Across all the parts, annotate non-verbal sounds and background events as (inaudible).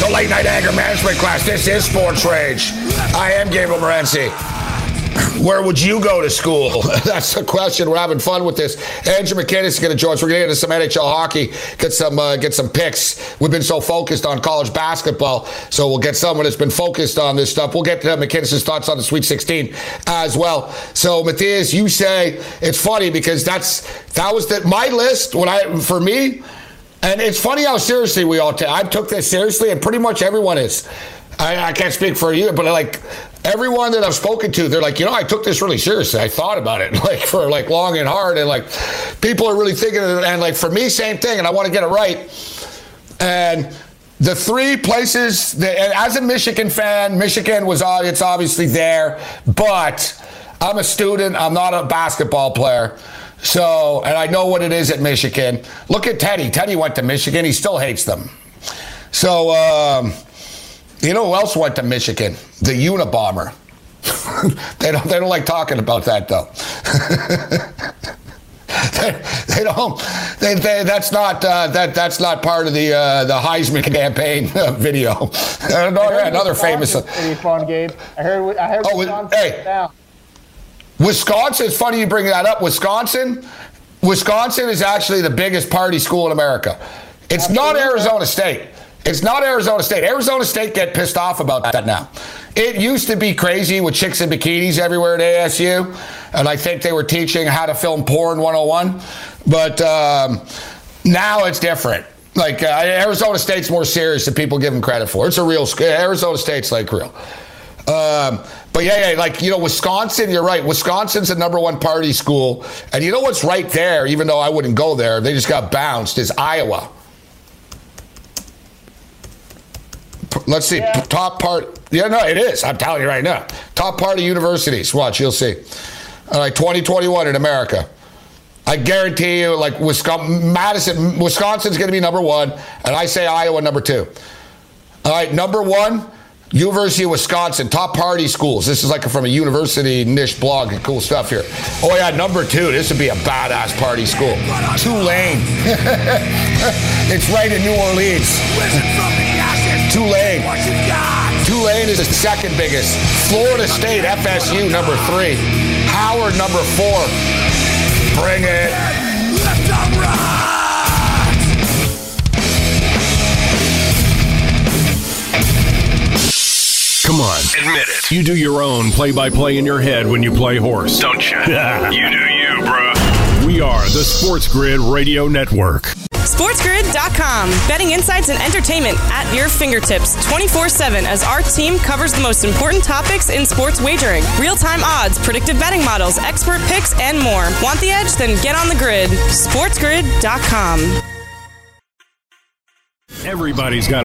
The late night anger management class. This is Sports Rage. I am Gabriel Morency. Where would you go to school? (laughs) That's the question. We're having fun with this. Andrew McKinnon is going to join us. We're going to get into some NHL hockey, get some uh, get some picks. We've been so focused on college basketball, so we'll get someone that's been focused on this stuff. We'll get to McKinnon's thoughts on the Sweet 16 as well. So Matthias, you say it's funny because that's that was the, my list when I for me. And it's funny how seriously we all take. I took this seriously, and pretty much everyone is. I, I, can't speak for you, but like everyone that I've spoken to, they're like, you know, I took this really seriously. I thought about it (laughs) like for like long and hard, and like people are really thinking of it. And like for me, same thing, and I want to get it right. And the three places that, as a Michigan fan, Michigan was it's obviously there, but I'm a student. I'm not a basketball player. So, and I know what it is at Michigan. Look at Teddy. Teddy went to Michigan. He still hates them. So, um, you know who else went to Michigan? The Unabomber. (laughs) they don't. They don't like talking about that though. (laughs) they, they, don't. They, they, that's not. Uh, that that's not part of the uh, the Heisman campaign uh, (laughs) video. another, another famous. Pretty fun, Gabe. I heard. I heard. Oh, hey. Down. Wisconsin, it's funny you bring that up. Wisconsin, Wisconsin is actually the biggest party school in America. It's Absolutely. not Arizona State. It's not Arizona State. Arizona State get pissed off about that now. It used to be crazy with chicks in bikinis everywhere at ASU, and I think they were teaching how to film porn 101. But um, now it's different. Like uh, Arizona State's more serious than people give them credit for. It's a real Arizona State's like real. Um, but yeah, yeah, like, you know, Wisconsin, you're right. Wisconsin's the number one party school. And you know what's right there, even though I wouldn't go there, they just got bounced, is Iowa. Let's see. Yeah. Top part. Yeah, no, it is. I'm telling you right now. Top party universities. Watch, you'll see. All right, 2021 in America. I guarantee you, like Wisconsin, Madison, Wisconsin's going to be number one, and I say Iowa number two. All right, number one, University of Wisconsin, top party schools. This is like from a university niche blog. Cool stuff here. Oh, yeah, number two. This would be a badass party school. Tulane. (laughs) it's right in New Orleans. Tulane. Tulane is the second biggest. Florida State, FSU, number three. Howard, number four. Bring it. Admit it. You do your own play by play in your head when you play horse. Don't you? (laughs) you do you, bro. We are the Sports Grid Radio Network. SportsGrid.com. Betting insights and entertainment at your fingertips 24 7 as our team covers the most important topics in sports wagering real time odds, predictive betting models, expert picks, and more. Want the edge? Then get on the grid. SportsGrid.com. Everybody's got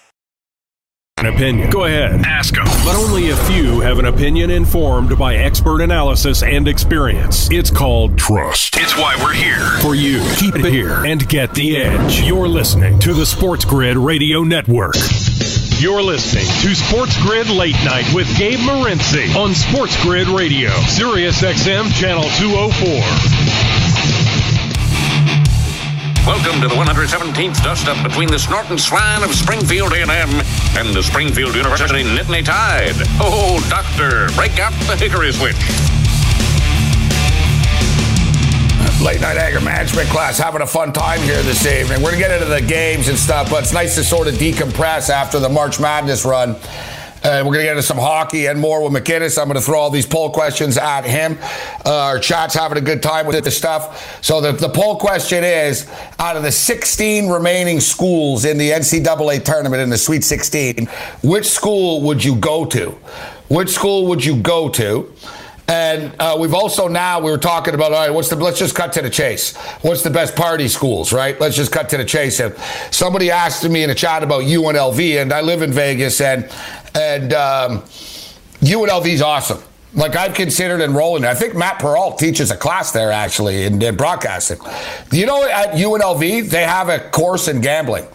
an opinion. Go ahead. Ask them. But only a few have an opinion informed by expert analysis and experience. It's called trust. It's why we're here. For you. Keep it here and get the edge. You're listening to the Sports Grid Radio Network. You're listening to Sports Grid Late Night with Gabe Morency on Sports Grid Radio, Sirius XM Channel 204. Welcome to the 117th dust-up between the snorting swine of Springfield A&M and the Springfield University Nittany Tide. Oh, doctor, break out the hickory switch. late night anger management class having a fun time here this evening. We're going to get into the games and stuff, but it's nice to sort of decompress after the March Madness run. And we're going to get into some hockey and more with McInnes. I'm going to throw all these poll questions at him. Uh, our chat's having a good time with this stuff. So the, the poll question is out of the 16 remaining schools in the NCAA tournament in the Sweet 16, which school would you go to? Which school would you go to? And uh, we've also now we were talking about all right, what's the let's just cut to the chase. What's the best party schools, right? Let's just cut to the chase. And somebody asked me in a chat about UNLV, and I live in Vegas, and and um, UNLV's awesome. Like I've considered enrolling. I think Matt Peralt teaches a class there actually in, in broadcasting. You know, at UNLV they have a course in gambling.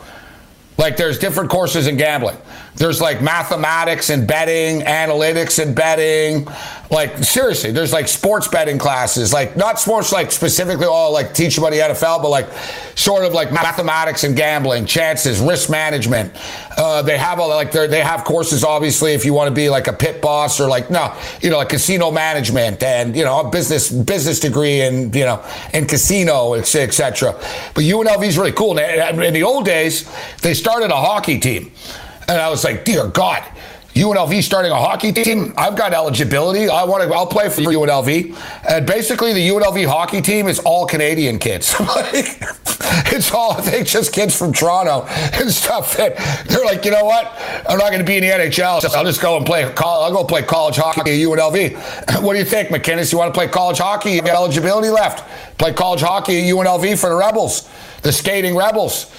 Like there's different courses in gambling. There's like mathematics and betting, analytics and betting. Like seriously, there's like sports betting classes. Like not sports like specifically all like teach about the NFL, but like sort of like mathematics and gambling, chances, risk management. Uh, they have all like they have courses obviously if you want to be like a pit boss or like no, you know, like casino management and you know a business business degree and you know in casino etc. But UNLV is really cool. In the old days, they started a hockey team. And I was like, dear God, UNLV starting a hockey team. I've got eligibility. I want to. I'll play for UNLV. And basically, the UNLV hockey team is all Canadian kids. (laughs) like, it's all I think just kids from Toronto and stuff. They're like, you know what? I'm not going to be in the NHL. So I'll just go and play. I'll go play college hockey at UNLV. (laughs) What do you think, McKinnis? You want to play college hockey? You got eligibility left. Play college hockey at UNLV for the Rebels, the skating Rebels.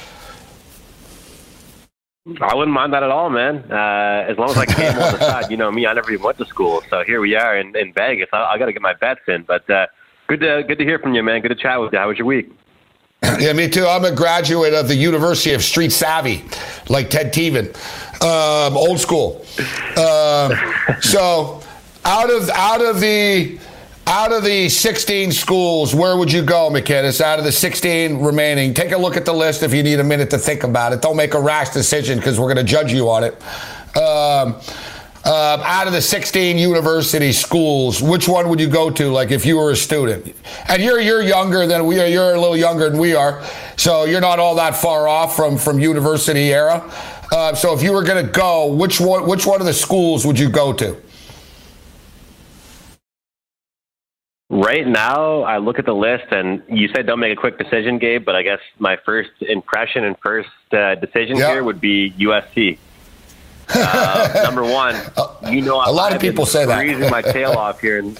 I wouldn't mind that at all, man. Uh, as long as I can on the (laughs) side. You know me, I never even went to school, so here we are in, in Vegas. I, I got to get my bets in. But uh, good to good to hear from you, man. Good to chat with you. How was your week? (clears throat) Yeah, me too. I'm a graduate of the University of Street Savvy, like Ted Teven, um, old school. Um, (laughs) so out of out of the out of the 16 schools, where would you go, McInnes? Out of the 16 remaining, take a look at the list if you need a minute to think about it. Don't make a rash decision because we're going to judge you on it. Um, uh, out of the 16 university schools, which one would you go to? Like if you were a student, and you're you're younger than we are. You're a little younger than we are, so you're not all that far off from from university era. Uh, so if you were going to go, which one which one of the schools would you go to? Right now, I look at the list, and you said don't make a quick decision, Gabe. But I guess my first impression and first uh, decision yep. here would be USC. (laughs) Uh, number one, you know, a lot I've of people say that. Freezing my tail (laughs) off here, and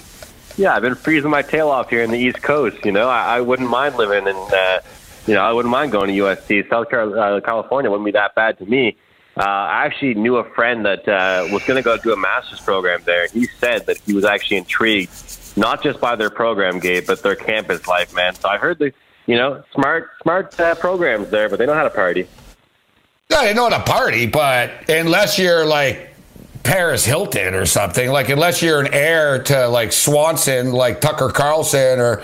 yeah, I've been freezing my tail off here in the East Coast. You know, I, I wouldn't mind living in, uh, you know, I wouldn't mind going to USC. South uh, California wouldn't be that bad to me. Uh, I actually knew a friend that uh, was going to go do a master's program there. He said that he was actually intrigued not just by their program, Gabe, but their campus life, man. So I heard the, you know, smart, smart uh, programs there, but they know how to party. Yeah, they know how to party, but unless you're like Paris Hilton or something, like unless you're an heir to like Swanson, like Tucker Carlson or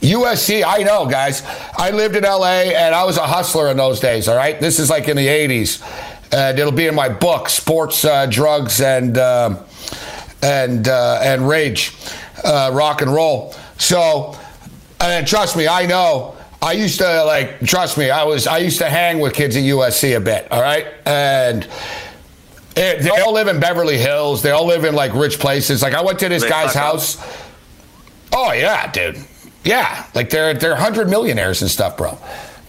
USC, I know, guys. I lived in LA and I was a hustler in those days, all right? This is like in the 80s. And it'll be in my book, Sports, uh, Drugs, and, uh, and, uh, and Rage uh, rock and roll. So, and trust me, I know. I used to like trust me. I was I used to hang with kids at USC a bit. All right, and. It, they all live in Beverly Hills. They all live in like rich places. Like I went to this guy's house. Oh yeah, dude. Yeah, like they're they're hundred millionaires and stuff, bro.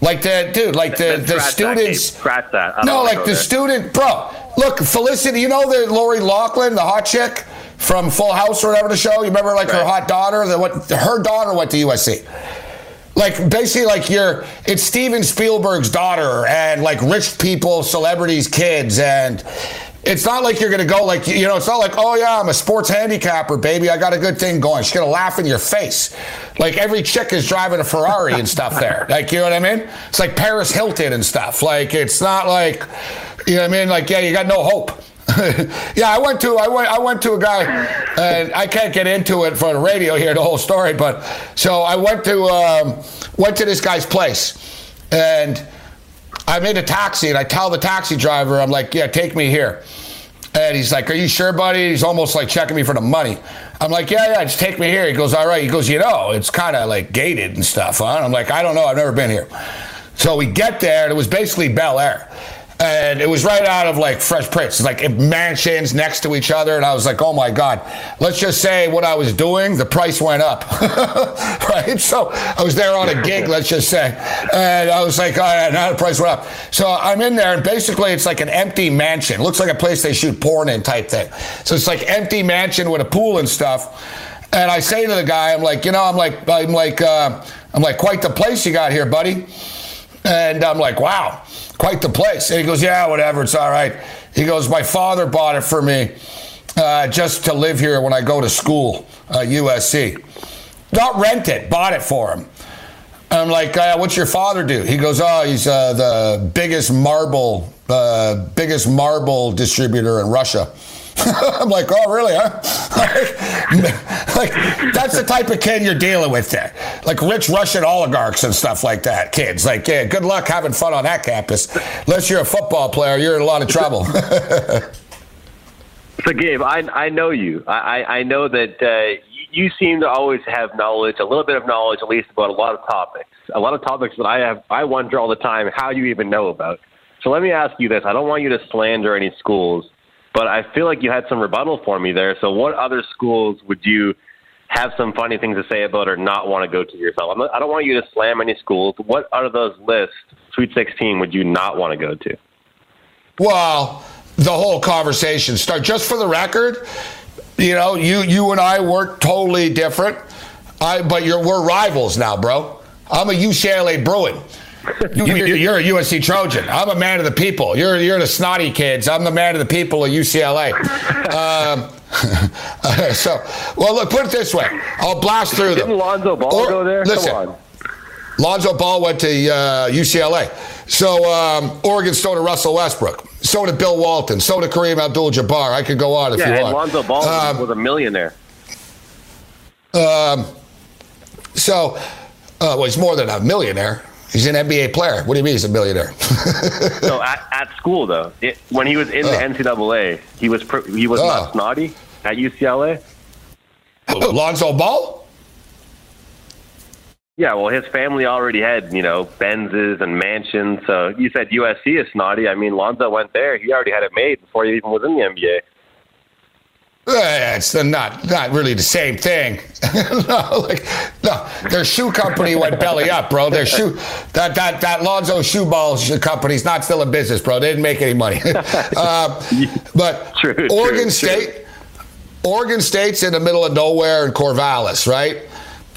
Like the dude, like the the students. That, scratch that. No, like the there. student, bro. Look, Felicity. You know the Lori Loughlin, the hot chick from Full House or whatever the show. You remember like right. her hot daughter? That what her daughter went to USC. Like basically, like you're it's Steven Spielberg's daughter and like rich people, celebrities, kids, and it's not like you're gonna go like you know. It's not like oh yeah, I'm a sports handicapper, baby. I got a good thing going. She's gonna laugh in your face. Like every chick is driving a Ferrari and stuff there. (laughs) Like you know what I mean? It's like Paris Hilton and stuff. Like it's not like you know what I mean. Like yeah, you got no hope. (laughs) yeah, I went to I went I went to a guy, and I can't get into it for the radio here the whole story, but so I went to um, went to this guy's place, and I'm in a taxi, and I tell the taxi driver, I'm like, yeah, take me here, And he's like, Are you sure, buddy? He's almost like checking me for the money. I'm like, Yeah, yeah, just take me here. He goes, All right. He goes, You know, it's kind of like gated and stuff, huh? And I'm like, I don't know. I've never been here. So we get there, and it was basically Bel Air and it was right out of like Fresh Prince, like mansions next to each other, and I was like, oh my god. Let's just say what I was doing, the price went up, (laughs) right? So I was there on a gig, let's just say, and I was like, all right, now the price went up. So I'm in there, and basically it's like an empty mansion, looks like a place they shoot porn in type thing. So it's like empty mansion with a pool and stuff. And I say to the guy, I'm like, you know, I'm like, I'm like, uh, I'm like, quite the place you got here, buddy. And I'm like, wow quite the place. And he goes, yeah, whatever, it's all right. He goes, my father bought it for me uh, just to live here when I go to school, uh, USC. Not rent it, bought it for him. I'm like, uh, what's your father do? He goes, oh, he's uh, the biggest marble, uh, biggest marble distributor in Russia. (laughs) I'm like, oh, really? Huh? like, (laughs) like, that's the type of kid you're dealing with there. Like rich Russian oligarchs and stuff like that. Kids, like, yeah, good luck having fun on that campus. Unless you're a football player, you're in a lot of trouble. (laughs) so, Gabe, I I know you. I I know that uh, you seem to always have knowledge, a little bit of knowledge, at least about a lot of topics. A lot of topics that I have, I wonder all the time how you even know about. So let me ask you this: I don't want you to slander any schools but I feel like you had some rebuttal for me there. So, what other schools would you have some funny things to say about or not want to go to yourself? Not, I don't want you to slam any schools. What out of those lists, Sweet 16, would you not want to go to? Well, the whole conversation start just for the record. You know, you you and I work totally different. I but you're we're rivals now, bro. I'm a UCLA Bruin. (laughs) You, are a USC Trojan. I'm a man of the people. You're you're the snotty kids. I'm the man of the people of UCLA. (laughs) Um, (laughs) so, well, look, put it this way. I'll blast through them. Didn't Lonzo Ball or, go there? Listen, Come on. Lonzo Ball went to uh, UCLA. So um, Oregon to Russell Westbrook. So did Bill Walton. So did Kareem Abdul-Jabbar. I could go on if yeah, you want. Lonzo Ball um, was a millionaire. Um, so, uh, well, he's more than a millionaire. He's an NBA player. What do you mean he's a millionaire? (laughs) no, at, at school though, it, when he was in uh, the NCAA, he was he was uh, not snotty at UCLA. Lonzo Ball. Yeah, well, his family already had you know Benzes and mansions. So you said USC is snotty. I mean, Lonzo went there. He already had it made before he even was in the NBA. Uh, it's not not really the same thing. (laughs) no, like, no, their shoe company went belly up, bro. Their shoe that that that Lonzo shoe ball company's not still in business, bro. They didn't make any money. (laughs) uh, but (laughs) true, Oregon true, State, true. Oregon State's in the middle of nowhere in Corvallis, right?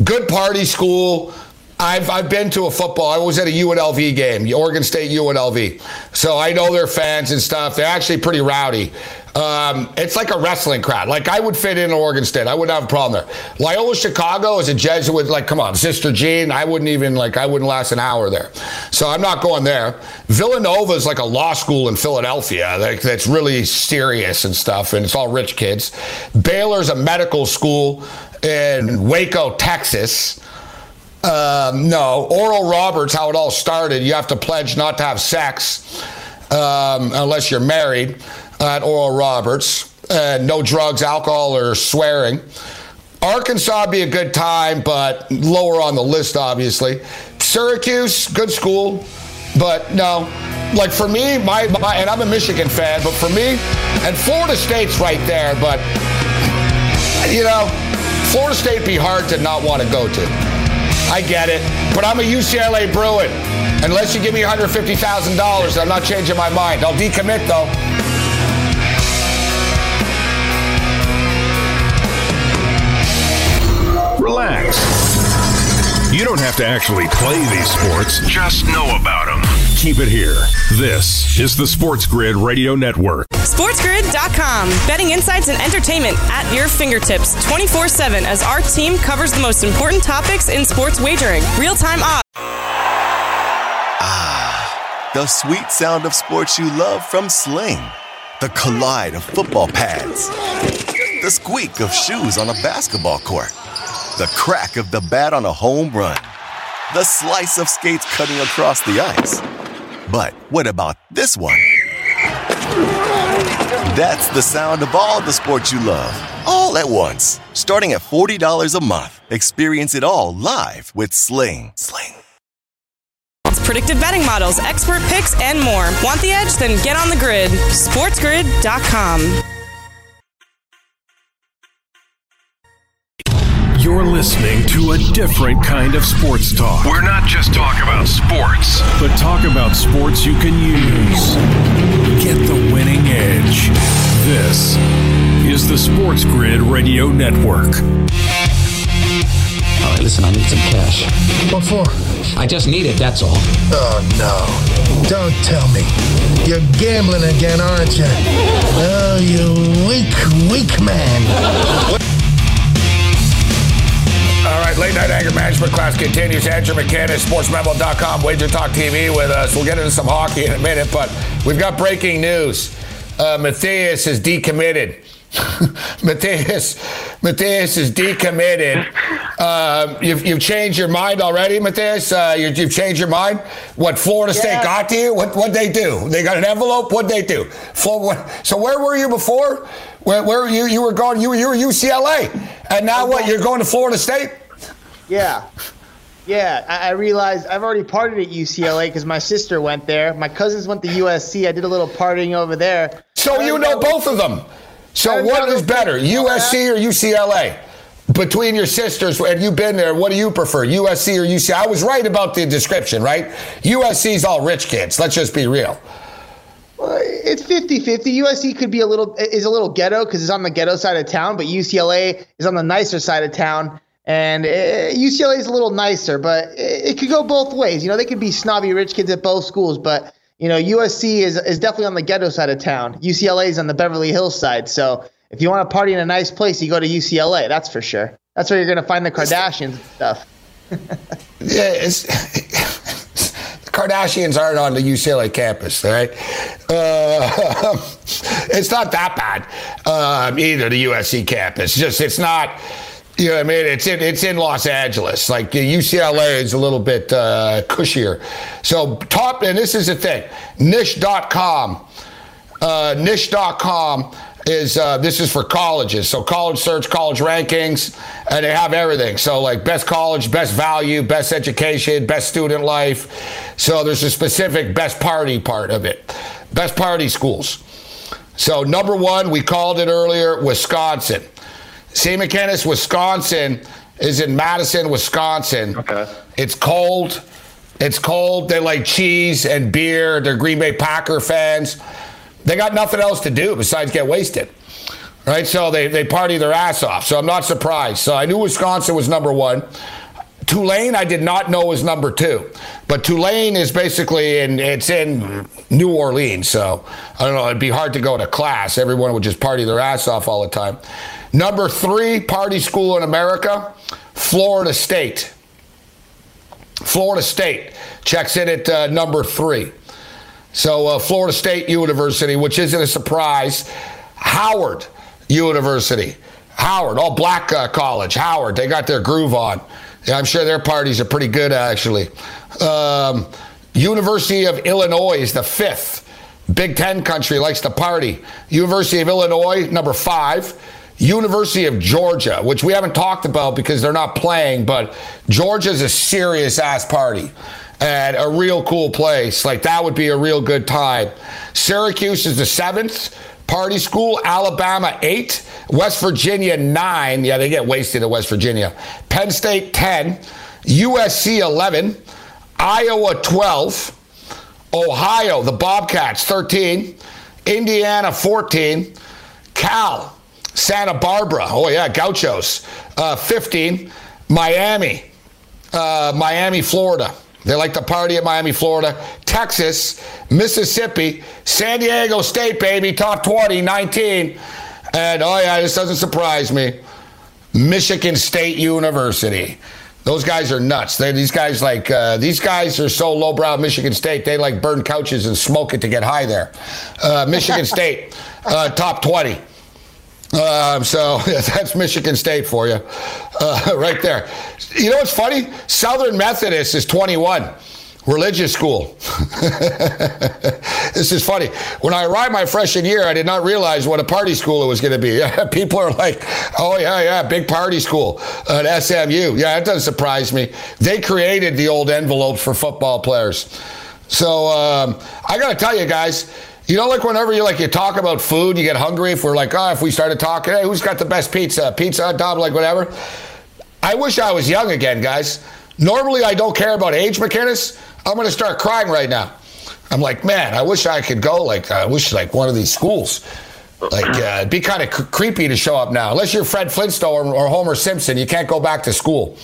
Good party school. I've, I've been to a football. I was at a UNLV game, Oregon State UNLV. So I know their fans and stuff. They're actually pretty rowdy. Um, it's like a wrestling crowd. Like I would fit in Oregon State. I wouldn't have a problem there. Loyola Chicago is a Jesuit. Like, come on, Sister Jean. I wouldn't even like. I wouldn't last an hour there. So I'm not going there. Villanova is like a law school in Philadelphia. Like, that's really serious and stuff, and it's all rich kids. Baylor's a medical school in Waco, Texas. Um, no, Oral Roberts, how it all started. You have to pledge not to have sex um, unless you're married at Oral Roberts. And no drugs, alcohol, or swearing. Arkansas would be a good time, but lower on the list, obviously. Syracuse, good school, but no. Like for me, my, my and I'm a Michigan fan, but for me, and Florida State's right there, but you know, Florida State be hard to not want to go to. I get it, but I'm a UCLA Bruin. Unless you give me $150,000, I'm not changing my mind. I'll decommit though. Relax. You don't have to actually play these sports, just know about them. Keep it here. This is the Sports Grid Radio Network. SportsGrid.com. Betting insights and entertainment at your fingertips 24 7 as our team covers the most important topics in sports wagering. Real time odds. Ah, the sweet sound of sports you love from Sling. The collide of football pads. The squeak of shoes on a basketball court the crack of the bat on a home run, the slice of skates cutting across the ice. But what about this one? That's the sound of all the sports you love, all at once. Starting at $40 a month. Experience it all live with Sling. Sling. Predictive betting models, expert picks, and more. Want the edge? Then get on the grid. SportsGrid.com. You're listening to a different kind of sports talk. We're not just talk about sports, but talk about sports you can use. Get the winning edge. This is the Sports Grid Radio Network. All right, listen, I need some cash. What for? I just need it, that's all. Oh, no. Don't tell me. You're gambling again, aren't you? Oh, you weak, weak man. All right, late night anger management class continues. Andrew McKinnis, sportsmemo.com, Wager Talk TV with us. We'll get into some hockey in a minute, but we've got breaking news. Uh, Matthias is decommitted. (laughs) Matthias, Matthias is decommitted. Uh, you've, you've changed your mind already, Matthias. Uh, you, have changed your mind. What Florida yeah. State got to you? What what they do? They got an envelope. What they do? so where were you before? Where, where you you were going? You you were UCLA, and now what? You're going to Florida State? Yeah. Yeah, I, I realized I've already partied at UCLA because my sister went there. My cousins went to USC. I did a little partying over there. So you know both of them. So what is better, USC uh-huh. or UCLA? Between your sisters, and you've been there, what do you prefer, USC or UCLA? I was right about the description, right? USC's all rich kids. Let's just be real. Well, it's 50-50. USC could be a little is a little ghetto because it's on the ghetto side of town, but UCLA is on the nicer side of town. And UCLA uh, is a little nicer, but it, could go both ways. You know, they could be snobby rich kids at both schools, but you know, USC is is definitely on the ghetto side of town. UCLA is on the Beverly Hills side. So if you want to party in a nice place, you go to UCLA. That's for sure. That's where you're going to find the Kardashians and stuff. (laughs) yeah, it's. (laughs) Kardashians aren't on the UCLA campus, right? Uh, (laughs) it's not that bad um, either. The USC campus, just it's not you know what I mean? It's in it's in Los Angeles. Like UCLA is a little bit uh, cushier. So top, and this is the thing. Niche.com. Uh, niche.com is uh, this is for colleges. So college search, college rankings, and they have everything. So like best college, best value, best education, best student life. So there's a specific best party part of it. Best party schools. So number one, we called it earlier, Wisconsin. St. McKinnis, Wisconsin is in Madison, Wisconsin. Okay. It's cold. It's cold. They like cheese and beer. They're Green Bay Packer fans. They got nothing else to do besides get wasted. Right? So they, they party their ass off. So I'm not surprised. So I knew Wisconsin was number one. Tulane, I did not know was number two, but Tulane is basically in it's in New Orleans, so I don't know. It'd be hard to go to class. Everyone would just party their ass off all the time. Number three party school in America, Florida State. Florida State checks in at uh, number three. So, uh, Florida State University, which isn't a surprise. Howard University. Howard, all black uh, college. Howard, they got their groove on. Yeah, I'm sure their parties are pretty good, actually. Um, University of Illinois is the fifth. Big Ten country likes to party. University of Illinois, number five. University of Georgia, which we haven't talked about because they're not playing, but Georgia's a serious ass party and a real cool place. Like that would be a real good time. Syracuse is the seventh party school. Alabama eight. West Virginia nine. Yeah, they get wasted at West Virginia. Penn State ten. USC eleven. Iowa twelve. Ohio, the Bobcats 13. Indiana 14. Cal Santa Barbara, oh yeah, Gauchos, uh, 15. Miami, uh, Miami, Florida. They like to party at Miami, Florida. Texas, Mississippi, San Diego State, baby, top 20, 19. And oh yeah, this doesn't surprise me. Michigan State University. Those guys are nuts. They, these guys like uh, these guys are so lowbrow. Michigan State, they like burn couches and smoke it to get high there. Uh, Michigan (laughs) State, uh, top twenty. Um, so (laughs) that's Michigan State for you, uh, (laughs) right there. You know what's funny? Southern Methodist is 21 religious school. (laughs) this is funny. When I arrived my freshman year, I did not realize what a party school it was going to be. People are like, "Oh yeah, yeah, big party school at SMU." Yeah, it doesn't surprise me. They created the old envelopes for football players. So um, I got to tell you guys. You know, like whenever you like you talk about food, you get hungry. If we're like, oh, if we started talking, hey, who's got the best pizza? Pizza, Dom, like whatever. I wish I was young again, guys. Normally, I don't care about age, McInnes. I'm going to start crying right now. I'm like, man, I wish I could go. Like, I wish like one of these schools. Like, uh, it'd be kind of cr- creepy to show up now. Unless you're Fred Flintstone or, or Homer Simpson, you can't go back to school.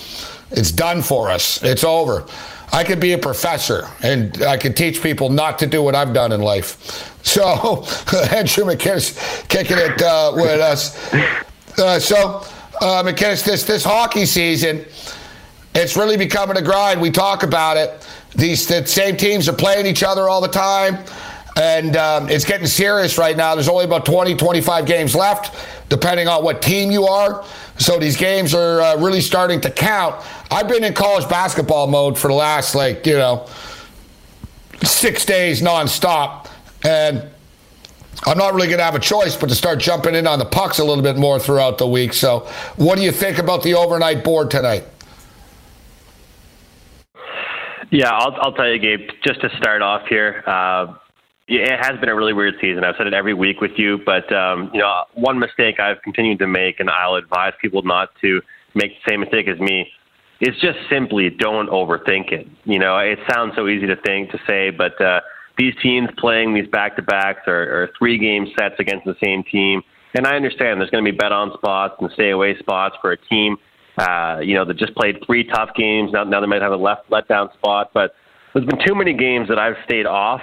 It's done for us. It's over. I could be a professor and I could teach people not to do what I've done in life. So, (laughs) Andrew McInnes kicking it uh, with us. Uh, so, uh, McInnes, this, this hockey season, it's really becoming a grind. We talk about it. These the same teams are playing each other all the time. And um, it's getting serious right now. There's only about 20, 25 games left, depending on what team you are. So these games are uh, really starting to count. I've been in college basketball mode for the last, like, you know, six days nonstop. And I'm not really going to have a choice but to start jumping in on the pucks a little bit more throughout the week. So, what do you think about the overnight board tonight? Yeah, I'll, I'll tell you, Gabe, just to start off here, uh, it has been a really weird season. I've said it every week with you, but um, you know, one mistake I've continued to make, and I'll advise people not to make the same mistake as me, is just simply don't overthink it. You know, it sounds so easy to think to say, but uh, these teams playing these back to backs are, are three game sets against the same team, and I understand there's going to be bet on spots and stay away spots for a team uh, you know, that just played three tough games. Now, now they might have a left letdown spot, but there's been too many games that I've stayed off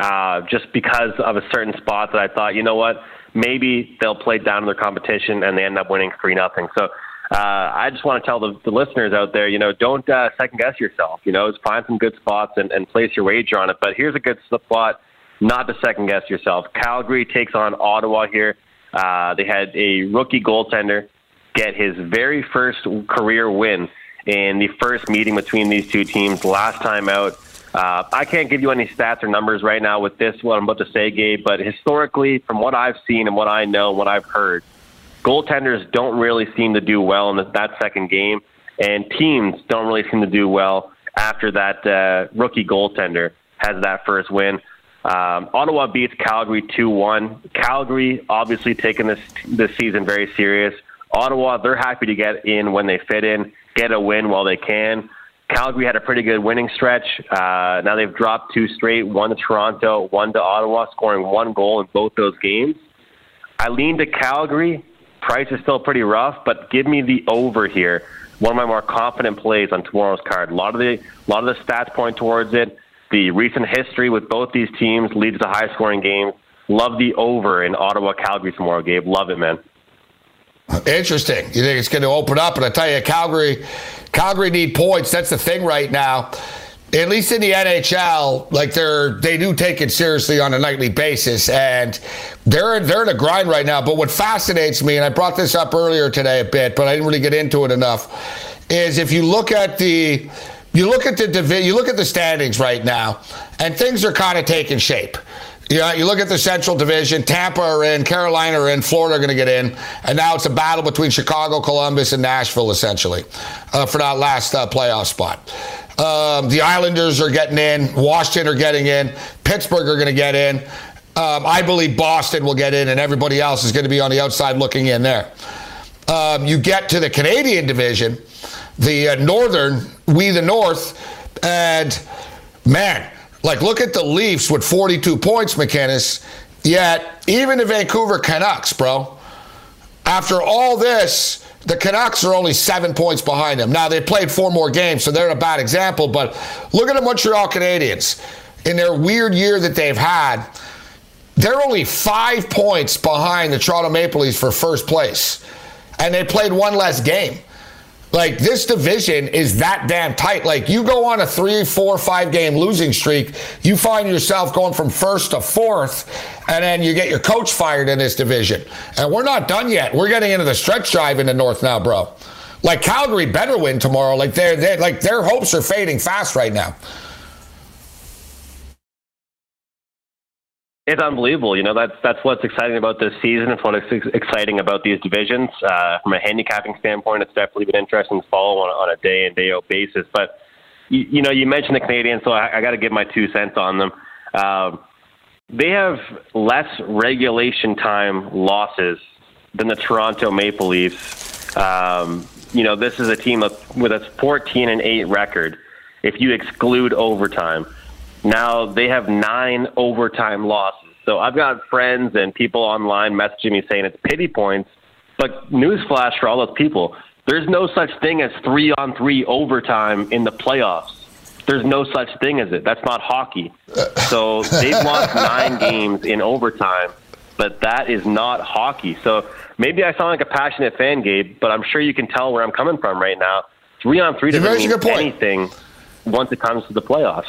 uh, just because of a certain spot that I thought, you know what, maybe they'll play down in their competition and they end up winning three nothing. So uh, I just want to tell the, the listeners out there, you know, don't uh, second guess yourself. You know, find some good spots and, and place your wager on it. But here's a good spot not to second guess yourself. Calgary takes on Ottawa here. Uh, they had a rookie goaltender get his very first career win in the first meeting between these two teams last time out. Uh, I can't give you any stats or numbers right now with this, what I'm about to say, Gabe, but historically, from what I've seen and what I know and what I've heard, goaltenders don't really seem to do well in that second game, and teams don't really seem to do well after that uh, rookie goaltender has that first win. Um, Ottawa beats Calgary 2 1. Calgary obviously taking this, this season very serious. Ottawa, they're happy to get in when they fit in, get a win while they can. Calgary had a pretty good winning stretch. Uh, now they've dropped two straight, one to Toronto, one to Ottawa, scoring one goal in both those games. I lean to Calgary. Price is still pretty rough, but give me the over here. One of my more confident plays on tomorrow's card. A lot of the a lot of the stats point towards it. The recent history with both these teams leads to high scoring games. Love the over in Ottawa Calgary tomorrow, Gabe. Love it, man. Interesting. You think it's going to open up? And I tell you, Calgary, Calgary need points. That's the thing right now. At least in the NHL, like they're they do take it seriously on a nightly basis, and they're they're in a grind right now. But what fascinates me, and I brought this up earlier today a bit, but I didn't really get into it enough, is if you look at the you look at the you look at the standings right now, and things are kind of taking shape. Yeah, you look at the Central Division. Tampa are in, Carolina are in, Florida are going to get in, and now it's a battle between Chicago, Columbus, and Nashville essentially uh, for that last uh, playoff spot. Um, the Islanders are getting in, Washington are getting in, Pittsburgh are going to get in. Um, I believe Boston will get in, and everybody else is going to be on the outside looking in there. Um, you get to the Canadian division, the uh, Northern, we the North, and man like, look at the Leafs with 42 points, McInnes. Yet, even the Vancouver Canucks, bro, after all this, the Canucks are only seven points behind them. Now, they played four more games, so they're a bad example, but look at the Montreal Canadiens. In their weird year that they've had, they're only five points behind the Toronto Maple Leafs for first place. And they played one less game. Like this division is that damn tight. Like you go on a three, four, five game losing streak, you find yourself going from first to fourth, and then you get your coach fired in this division. And we're not done yet. We're getting into the stretch drive in the North now, bro. Like Calgary better win tomorrow. Like they're, they're like their hopes are fading fast right now. It's unbelievable. You know, that's that's what's exciting about this season. It's what's exciting about these divisions. Uh, from a handicapping standpoint, it's definitely been interesting to follow on, on a day in day out basis. But you, you know, you mentioned the Canadiens, so I, I got to give my two cents on them. Um, they have less regulation time losses than the Toronto Maple Leafs. Um, you know, this is a team with a 14 and 8 record if you exclude overtime. Now they have nine overtime losses. So I've got friends and people online messaging me saying it's pity points. But newsflash for all those people, there's no such thing as three on three overtime in the playoffs. There's no such thing as it. That's not hockey. So (laughs) they've lost nine games in overtime, but that is not hockey. So maybe I sound like a passionate fan, Gabe, but I'm sure you can tell where I'm coming from right now. Three on three doesn't mean anything once it comes to the playoffs.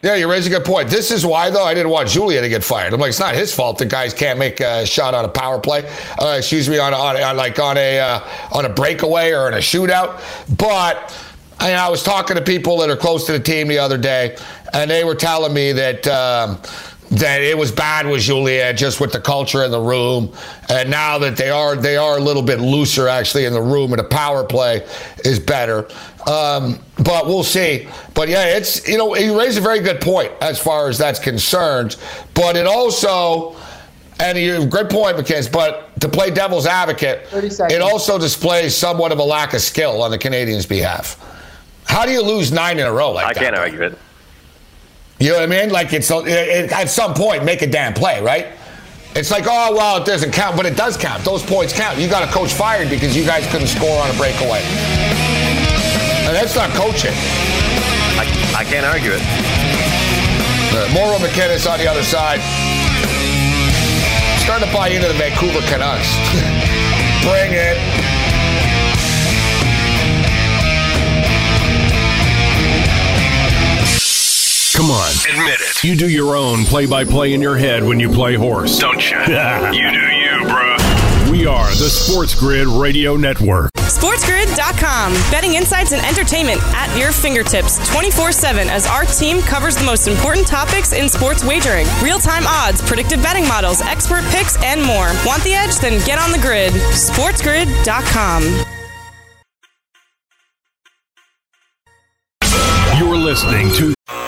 Yeah, you raise a good point. This is why, though, I didn't want Julien to get fired. I'm like, it's not his fault. The guys can't make a shot on a power play. Uh, excuse me, on, on, on like on a uh, on a breakaway or in a shootout. But I, I, was talking to people that are close to the team the other day, and they were telling me that. Um, that it was bad with Julien just with the culture in the room, and now that they are they are a little bit looser actually in the room, and the power play is better. Um, but we'll see. But yeah, it's you know you raise a very good point as far as that's concerned. But it also, and you great point, McKenzie. But to play devil's advocate, it also displays somewhat of a lack of skill on the Canadiens' behalf. How do you lose nine in a row like I that? I can't argue it. You know what I mean? Like it's it, it, at some point make a damn play, right? It's like, oh well, it doesn't count, but it does count. Those points count. You got a coach fired because you guys couldn't score on a breakaway. And that's not coaching. I, I can't argue it. Uh, Mauro McKinnis on the other side. Starting to buy into the Vancouver Canucks. (laughs) Bring it. Come on. Admit it. You do your own play by play in your head when you play horse. Don't you? (laughs) you do you, bro. We are the Sports Grid Radio Network. SportsGrid.com. Betting insights and entertainment at your fingertips 24 7 as our team covers the most important topics in sports wagering real time odds, predictive betting models, expert picks, and more. Want the edge? Then get on the grid. SportsGrid.com. You're listening to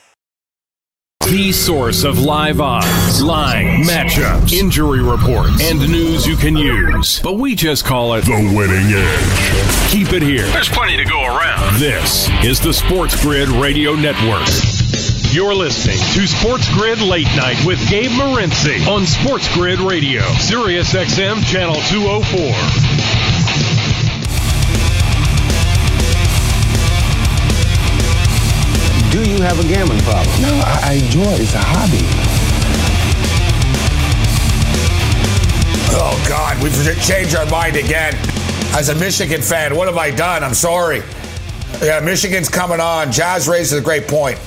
The source of live odds, line, matchups, injury reports, and news you can use. But we just call it the winning edge. Keep it here. There's plenty to go around. This is the Sports Grid Radio Network. You're listening to Sports Grid Late Night with Gabe Morency on Sports Grid Radio, Sirius XM Channel 204. Do you have a gambling problem? No, I, I enjoy it. It's a hobby. Oh, God, we've changed our mind again. As a Michigan fan, what have I done? I'm sorry. Yeah, Michigan's coming on. Jazz raises a great point.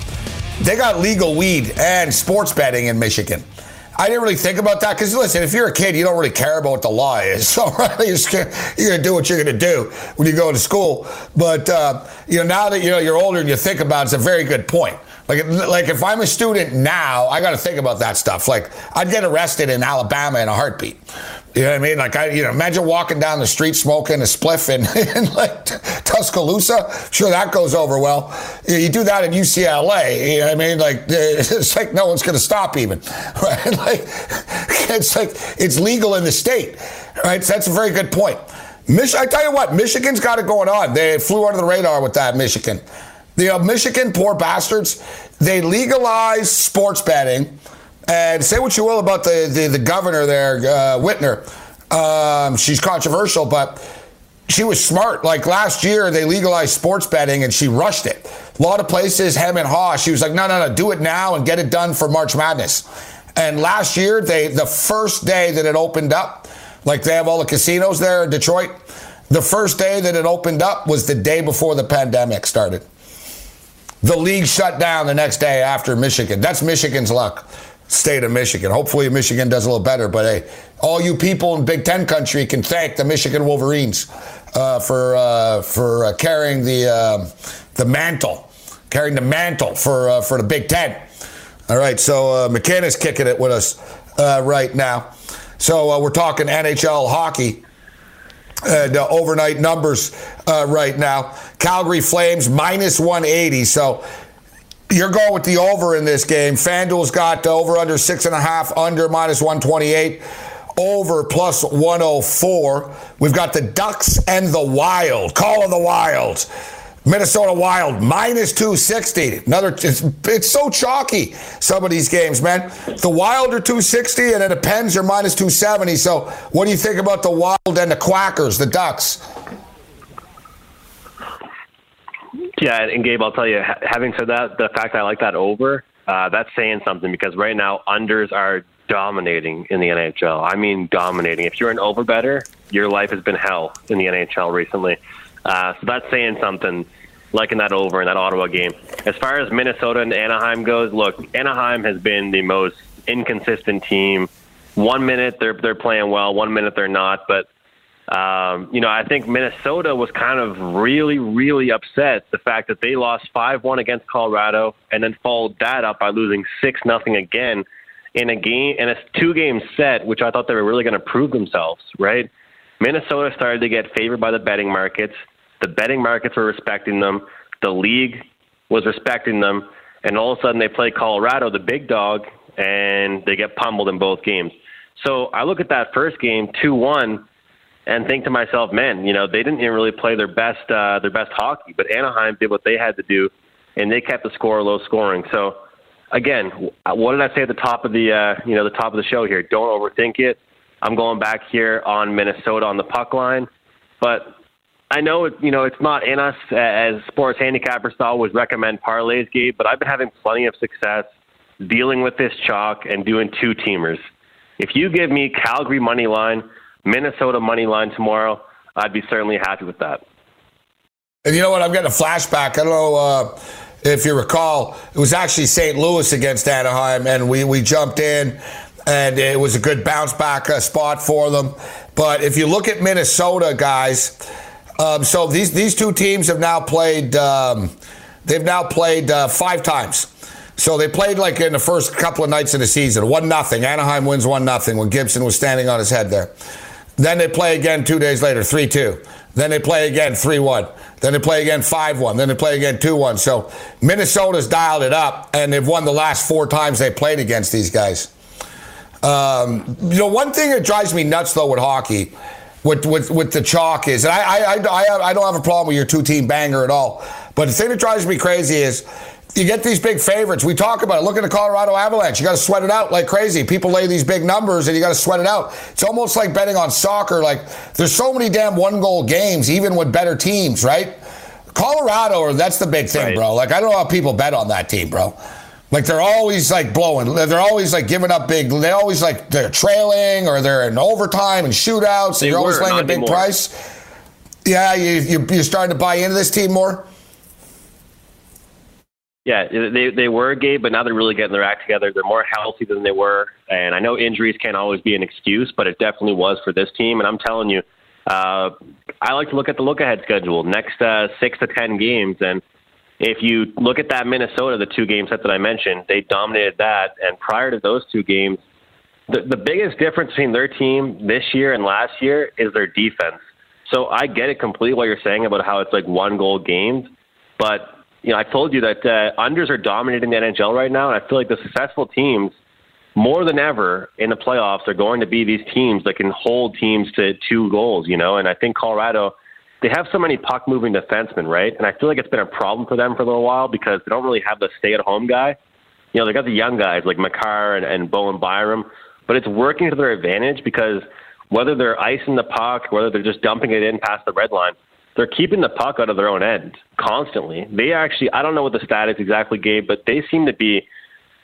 They got legal weed and sports betting in Michigan. I didn't really think about that because listen, if you're a kid, you don't really care about what the law is. (laughs) So right, you're, you're going to do what you're to do when you go to school. But uh, you know, now that you know you're older and you think about it, it's a very good point. Like, like if I'm a student now, I got to think about that stuff. Like, I'd get arrested in Alabama in a heartbeat. You know what I mean? Like, I, you know, imagine walking down the street smoking a spliff in, (laughs) in like Tuscaloosa. Sure, that goes over well. You do that in UCLA. You know what I mean? Like, (laughs) it's like no one's going to stop even, (laughs) right? Like, it's like it's legal in the state, right? So that's a very good point. Mich- I tell you what, Michigan's got it going on. They flew under the radar with that, Michigan. The uh, Michigan poor bastards, they legalized sports betting. And say what you will about the, the, the governor there, uh, Whitmer. Um, she's controversial, but she was smart. Like last year, they legalized sports betting and she rushed it. A lot of places, hem and haw, she was like, no, no, no, do it now and get it done for March Madness. And last year, they the first day that it opened up, like they have all the casinos there in Detroit, the first day that it opened up was the day before the pandemic started. The league shut down the next day after Michigan. That's Michigan's luck. State of Michigan. Hopefully, Michigan does a little better. But hey, all you people in Big Ten country can thank the Michigan Wolverines uh, for uh, for uh, carrying the um, the mantle, carrying the mantle for uh, for the Big Ten. All right, so uh, McKenna's kicking it with us uh, right now. So we're talking NHL hockey and overnight numbers right now. Calgary Flames minus 180. So you're going with the over in this game. FanDuel's got over under six and a half, under minus 128, over plus 104. We've got the Ducks and the Wild. Call of the Wild. Minnesota Wild minus 260. Another, it's, it's so chalky, some of these games, man. The Wild are 260 and the Pens are minus 270. So, what do you think about the Wild and the Quackers, the Ducks? Yeah, and Gabe, I'll tell you, having said that, the fact I like that over, uh, that's saying something because right now unders are dominating in the NHL. I mean, dominating. If you're an over better, your life has been hell in the NHL recently. Uh, so that's saying something, Liking that over in that Ottawa game. As far as Minnesota and Anaheim goes, look, Anaheim has been the most inconsistent team. One minute they're they're playing well, one minute they're not. But um, you know, I think Minnesota was kind of really, really upset the fact that they lost five one against Colorado and then followed that up by losing six nothing again in a game in a two game set, which I thought they were really going to prove themselves. Right? Minnesota started to get favored by the betting markets. The betting markets were respecting them. The league was respecting them. And all of a sudden, they play Colorado, the big dog, and they get pummeled in both games. So I look at that first game, 2 1, and think to myself, man, you know, they didn't even really play their best, uh, their best hockey, but Anaheim did what they had to do, and they kept the score low scoring. So, again, what did I say at the top of the, uh, you know, the top of the show here? Don't overthink it. I'm going back here on Minnesota on the puck line, but I know it, you know it's not in us as sports handicapper style would recommend parlays, Gabe, but I've been having plenty of success dealing with this chalk and doing two teamers. If you give me Calgary money line, Minnesota money line tomorrow, I'd be certainly happy with that. And you know what? I'm getting a flashback. I don't know uh, if you recall. It was actually St. Louis against Anaheim, and we we jumped in, and it was a good bounce back uh, spot for them. But if you look at Minnesota, guys um, so these these two teams have now played. Um, they've now played uh, five times. So they played like in the first couple of nights of the season, one nothing. Anaheim wins one nothing when Gibson was standing on his head there. Then they play again two days later, three two. Then they play again three one. Then they play again five one. Then they play again two one. So Minnesota's dialed it up, and they've won the last four times they played against these guys. Um, you know, one thing that drives me nuts though with hockey with, with, with the chalk is, and I, I, I, I don't have a problem with your two team banger at all. But the thing that drives me crazy is you get these big favorites. We talk about it. Look at the Colorado Avalanche. You got to sweat it out like crazy. People lay these big numbers and you got to sweat it out. It's almost like betting on soccer. Like there's so many damn one goal games, even with better teams, right? Colorado, or that's the big thing, right. bro. Like I don't know how people bet on that team, bro. Like they're always like blowing. They're always like giving up big. They always like they're trailing or they're in overtime and shootouts. They you're always laying a big anymore. price. Yeah, you, you you're starting to buy into this team more. Yeah, they they were Gabe, but now they're really getting their act together. They're more healthy than they were, and I know injuries can't always be an excuse, but it definitely was for this team. And I'm telling you, uh, I like to look at the look ahead schedule next uh, six to ten games, and if you look at that Minnesota, the two game set that I mentioned, they dominated that. And prior to those two games, the, the biggest difference between their team this year and last year is their defense. So I get it completely what you're saying about how it's like one goal games, but you know I told you that uh, unders are dominating the NHL right now, and I feel like the successful teams more than ever in the playoffs are going to be these teams that can hold teams to two goals. You know, and I think Colorado they have so many puck moving defensemen, right? And I feel like it's been a problem for them for a little while because they don't really have the stay at home guy. You know, they got the young guys like Makar and, and Bowen Byram, but it's working to their advantage because whether they're icing the puck, whether they're just dumping it in past the red line, they're keeping the puck out of their own end constantly. They actually, I don't know what the stat is exactly, Gabe, but they seem to be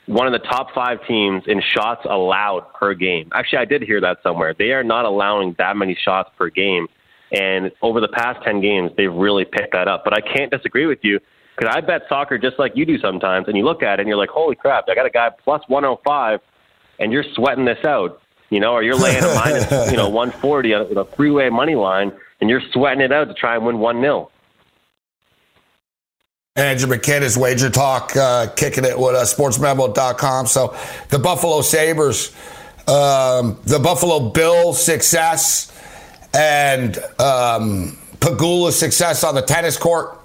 one of the top five teams in shots allowed per game. Actually, I did hear that somewhere. They are not allowing that many shots per game. And over the past 10 games, they've really picked that up. But I can't disagree with you because I bet soccer just like you do sometimes. And you look at it and you're like, holy crap, I got a guy plus 105 and you're sweating this out, you know, or you're laying a minus, you know, (laughs) 140 on a three-way money line and you're sweating it out to try and win 1 0. Andrew McKinnis, Wager Talk, uh, kicking it with uh, sportsmemo.com. So the Buffalo Sabres, um, the Buffalo Bills' success and um, Pegula's success on the tennis court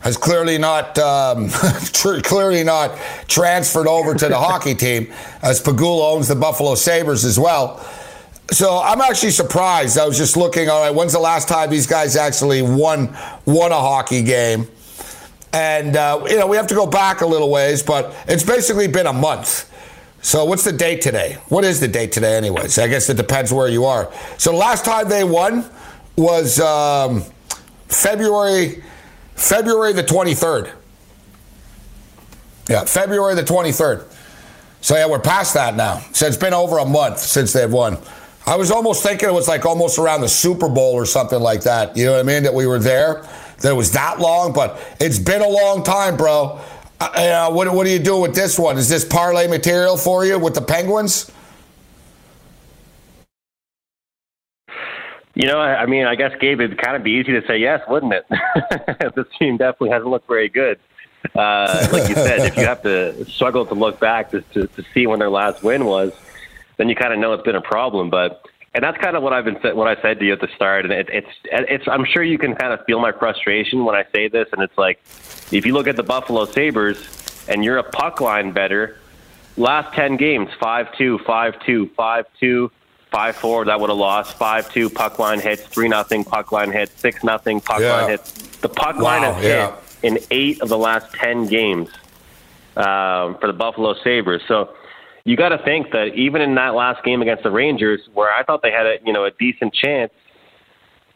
has clearly not um, (laughs) clearly not transferred over to the (laughs) hockey team, as Pegula owns the Buffalo Sabres as well. So I'm actually surprised. I was just looking. All right, when's the last time these guys actually won won a hockey game? And, uh, you know, we have to go back a little ways, but it's basically been a month. So what's the date today? What is the date today, anyways? I guess it depends where you are. So the last time they won was um, February February the 23rd. Yeah, February the 23rd. So yeah, we're past that now. So it's been over a month since they've won. I was almost thinking it was like almost around the Super Bowl or something like that. You know what I mean? That we were there that it was that long, but it's been a long time, bro. Uh, what, what are you doing with this one? Is this parlay material for you with the Penguins? You know, I, I mean, I guess Gabe, it'd kind of be easy to say yes, wouldn't it? (laughs) this team definitely hasn't looked very good. Uh, like you said, if you have to (laughs) struggle to look back to, to, to see when their last win was, then you kind of know it's been a problem. But and that's kind of what I've been what I said to you at the start, and it, it's it's I'm sure you can kind of feel my frustration when I say this, and it's like if you look at the Buffalo Sabres and you're a puck line better, last ten games five two five two five two five four that would have lost five two puck line hits three nothing puck line hits six nothing puck yeah. line hits the puck wow, line has yeah. hit in eight of the last ten games um, for the Buffalo Sabres, so you got to think that even in that last game against the Rangers, where I thought they had a you know a decent chance,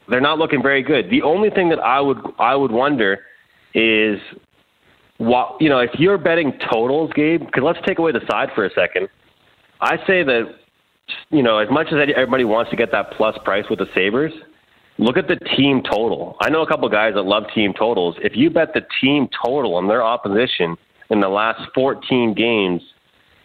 they're not looking very good. The only thing that I would I would wonder is what you know if you're betting totals, Gabe. Because let's take away the side for a second. I say that you know as much as everybody wants to get that plus price with the Sabres, look at the team total. I know a couple guys that love team totals. If you bet the team total on their opposition in the last 14 games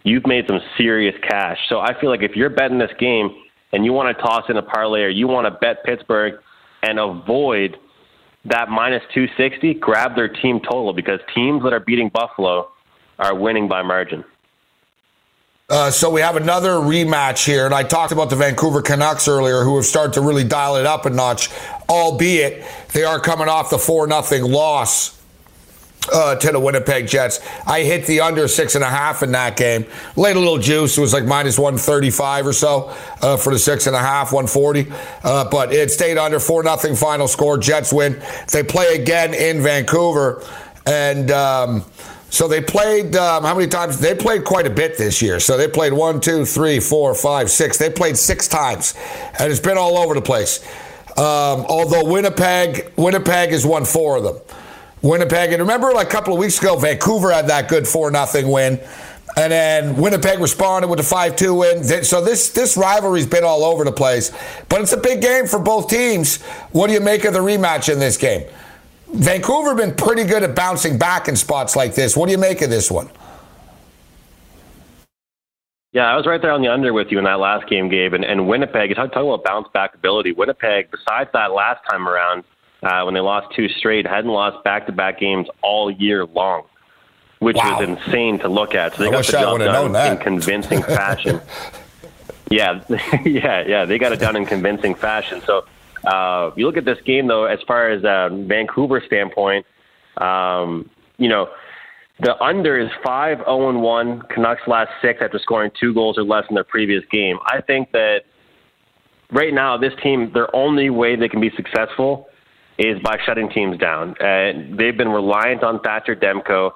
you've made some serious cash. So I feel like if you're betting this game and you want to toss in a parlay or you want to bet Pittsburgh and avoid that minus 260, grab their team total because teams that are beating Buffalo are winning by margin. Uh, so we have another rematch here, and I talked about the Vancouver Canucks earlier, who have started to really dial it up a notch, albeit they are coming off the four nothing loss uh, to the Winnipeg Jets. I hit the under six and a half in that game. Laid a little juice. It was like minus 135 or so uh, for the six and a half, 140. Uh, but it stayed under four nothing final score. Jets win. They play again in Vancouver. And, um, so they played um, how many times? They played quite a bit this year. So they played one, two, three, four, five, six. They played six times, and it's been all over the place. Um, although Winnipeg, Winnipeg has won four of them. Winnipeg. And remember, like a couple of weeks ago, Vancouver had that good 4 0 win. And then Winnipeg responded with a 5-2 win. So this this rivalry's been all over the place. But it's a big game for both teams. What do you make of the rematch in this game? Vancouver been pretty good at bouncing back in spots like this. What do you make of this one? Yeah, I was right there on the under with you in that last game, Gabe. And, and Winnipeg, talk, talk about bounce back ability. Winnipeg, besides that last time around, uh, when they lost two straight, hadn't lost back to back games all year long, which wow. was insane to look at. So they I got the job done in convincing (laughs) fashion. yeah, (laughs) yeah, yeah. They got it done in convincing fashion. So uh, you look at this game, though, as far as uh, Vancouver standpoint, um, you know, the under is 5 0 1. Canucks last six after scoring two goals or less in their previous game. I think that right now, this team, their only way they can be successful is by shutting teams down. And they've been reliant on Thatcher Demko.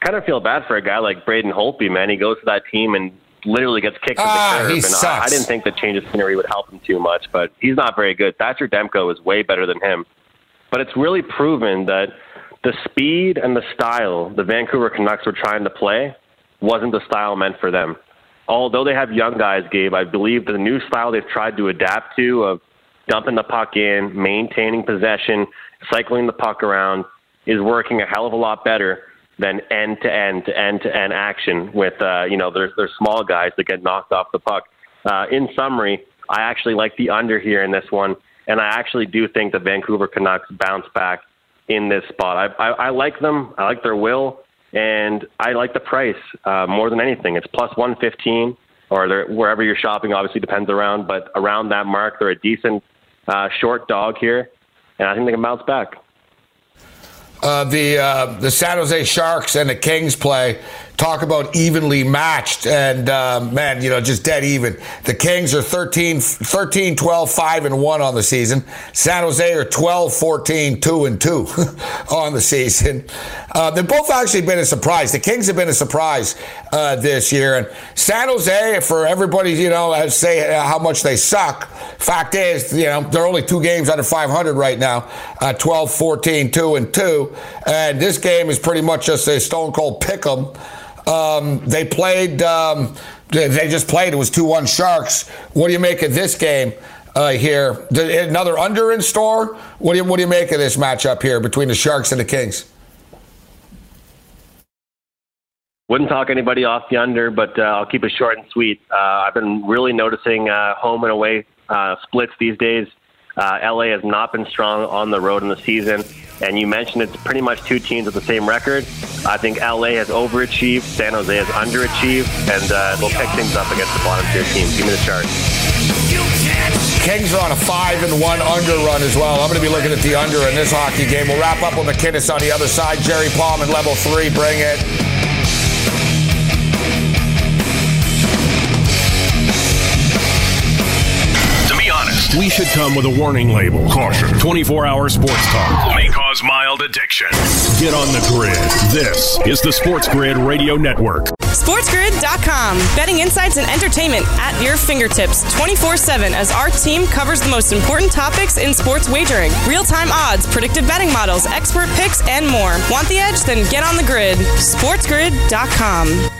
Kind of feel bad for a guy like Braden Holtby, man. He goes to that team and literally gets kicked ah, to the curb. and I, I, didn't think the change of scenery would help him too much, but he's not very good. Thatcher Demko is way better than him. But it's really proven that the speed and the style the Vancouver Canucks were trying to play wasn't the style meant for them. Although they have young guys, Gabe, I believe the new style they've tried to adapt to of dumping the puck in, maintaining possession, cycling the puck around is working a hell of a lot better than end to end to end to end action with uh, you know there's there's small guys that get knocked off the puck. Uh, in summary, I actually like the under here in this one, and I actually do think the Vancouver Canucks bounce back in this spot. I, I, I like them. I like their will, and I like the price uh, more than anything. It's plus one fifteen, or wherever you're shopping. Obviously depends around, but around that mark, they're a decent uh, short dog here, and I think they can bounce back. Uh, the uh, the San Jose Sharks and the Kings play talk about evenly matched. And uh, man you know just dead even. The kings are 13, 13 12 5 and 1 on the season. San jose are 12 14 2 and 2 (laughs) on the season. Uh, they've both actually been a surprise. The kings have been a surprise uh, this year. And san jose for everybody you know say how much they suck. Fact is you know they're only two games under 500 right now uh, 12 14 2 and 2 and this game is pretty much just a stone cold pick 'em um, they played. Um, they just played. It was two one Sharks. What do you make of this game? Uh, here, another under in store. What do you what do you make of this matchup here between the Sharks and the Kings? Wouldn't talk anybody off the under, but uh, I'll keep it short and sweet. Uh, I've been really noticing uh, home and away uh, splits these days. Uh, LA has not been strong on the road in the season. And you mentioned it's pretty much two teams with the same record. I think LA has overachieved, San Jose has underachieved, and uh, they'll pick things up against the bottom tier teams. Give me the chart. Kings are on a five and one under run as well. I'm going to be looking at the under in this hockey game. We'll wrap up with McKinnis on the other side. Jerry Palm in level three. Bring it. We should come with a warning label. Caution. 24 hour sports talk. May cause mild addiction. Get on the grid. This is the Sports Grid Radio Network. SportsGrid.com. Betting insights and entertainment at your fingertips 24 7 as our team covers the most important topics in sports wagering real time odds, predictive betting models, expert picks, and more. Want the edge? Then get on the grid. SportsGrid.com.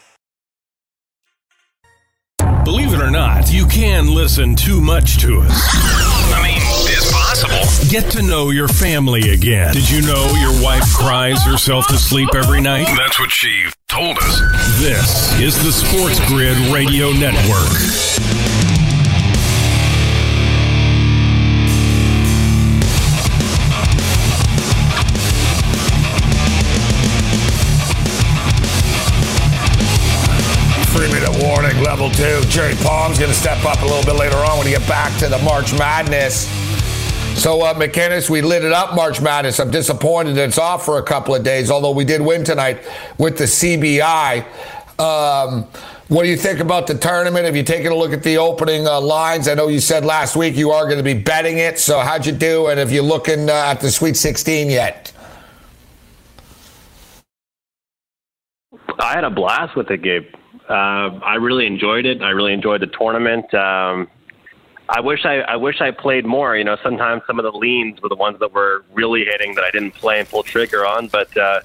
Believe it or not, you can listen too much to us. I mean, it's possible. Get to know your family again. Did you know your wife cries herself to sleep every night? That's what she told us. This is the Sports Grid Radio Network. Level two. Jerry Palm's going to step up a little bit later on when we get back to the March Madness. So, uh, McKinnis, we lit it up March Madness. I'm disappointed it's off for a couple of days, although we did win tonight with the CBI. Um, what do you think about the tournament? Have you taken a look at the opening uh, lines? I know you said last week you are going to be betting it. So, how'd you do? And have you looking uh, at the Sweet 16 yet? I had a blast with it, Gabe. Uh, I really enjoyed it. I really enjoyed the tournament. Um, I wish I, I wish I played more. You know, sometimes some of the leans were the ones that were really hitting that I didn't play and pull trigger on. But uh,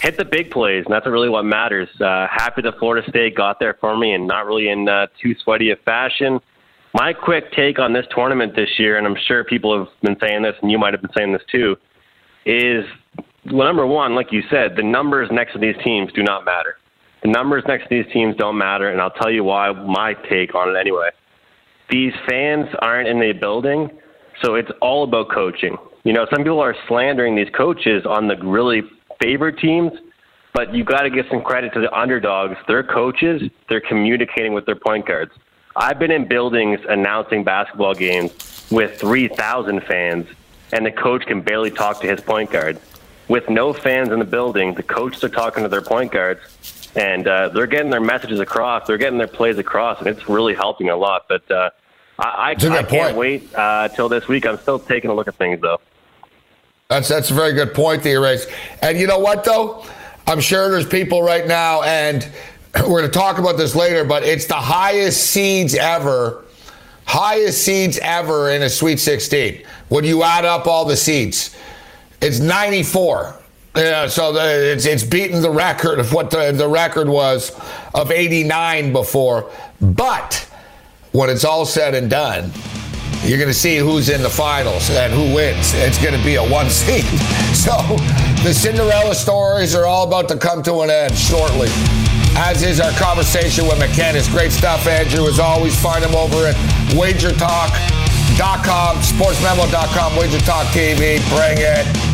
hit the big plays, and that's really what matters. Uh, happy that Florida State got there for me, and not really in uh, too sweaty a fashion. My quick take on this tournament this year, and I'm sure people have been saying this, and you might have been saying this too, is well, number one, like you said, the numbers next to these teams do not matter. The numbers next to these teams don't matter, and I'll tell you why. My take on it anyway. These fans aren't in the building, so it's all about coaching. You know, some people are slandering these coaches on the really favored teams, but you got to give some credit to the underdogs. Their coaches, they're communicating with their point guards. I've been in buildings announcing basketball games with 3,000 fans, and the coach can barely talk to his point guard. with no fans in the building, the coaches are talking to their point guards, and uh, they're getting their messages across. They're getting their plays across, and it's really helping a lot. But uh, I, I, I can't point. wait uh, till this week. I'm still taking a look at things, though. That's that's a very good point there. And you know what though? I'm sure there's people right now, and (clears throat) we're going to talk about this later, but it's the highest seeds ever, highest seeds ever in a Sweet 16. When you add up all the seeds, it's 94. Yeah, so the, it's it's beaten the record of what the, the record was of 89 before. But when it's all said and done, you're going to see who's in the finals and who wins. It's going to be a one seed. (laughs) So the Cinderella stories are all about to come to an end shortly. As is our conversation with McKinnis. Great stuff, Andrew. As always, find him over at wagertalk.com, sportsmemo.com, wagertalk TV. Bring it.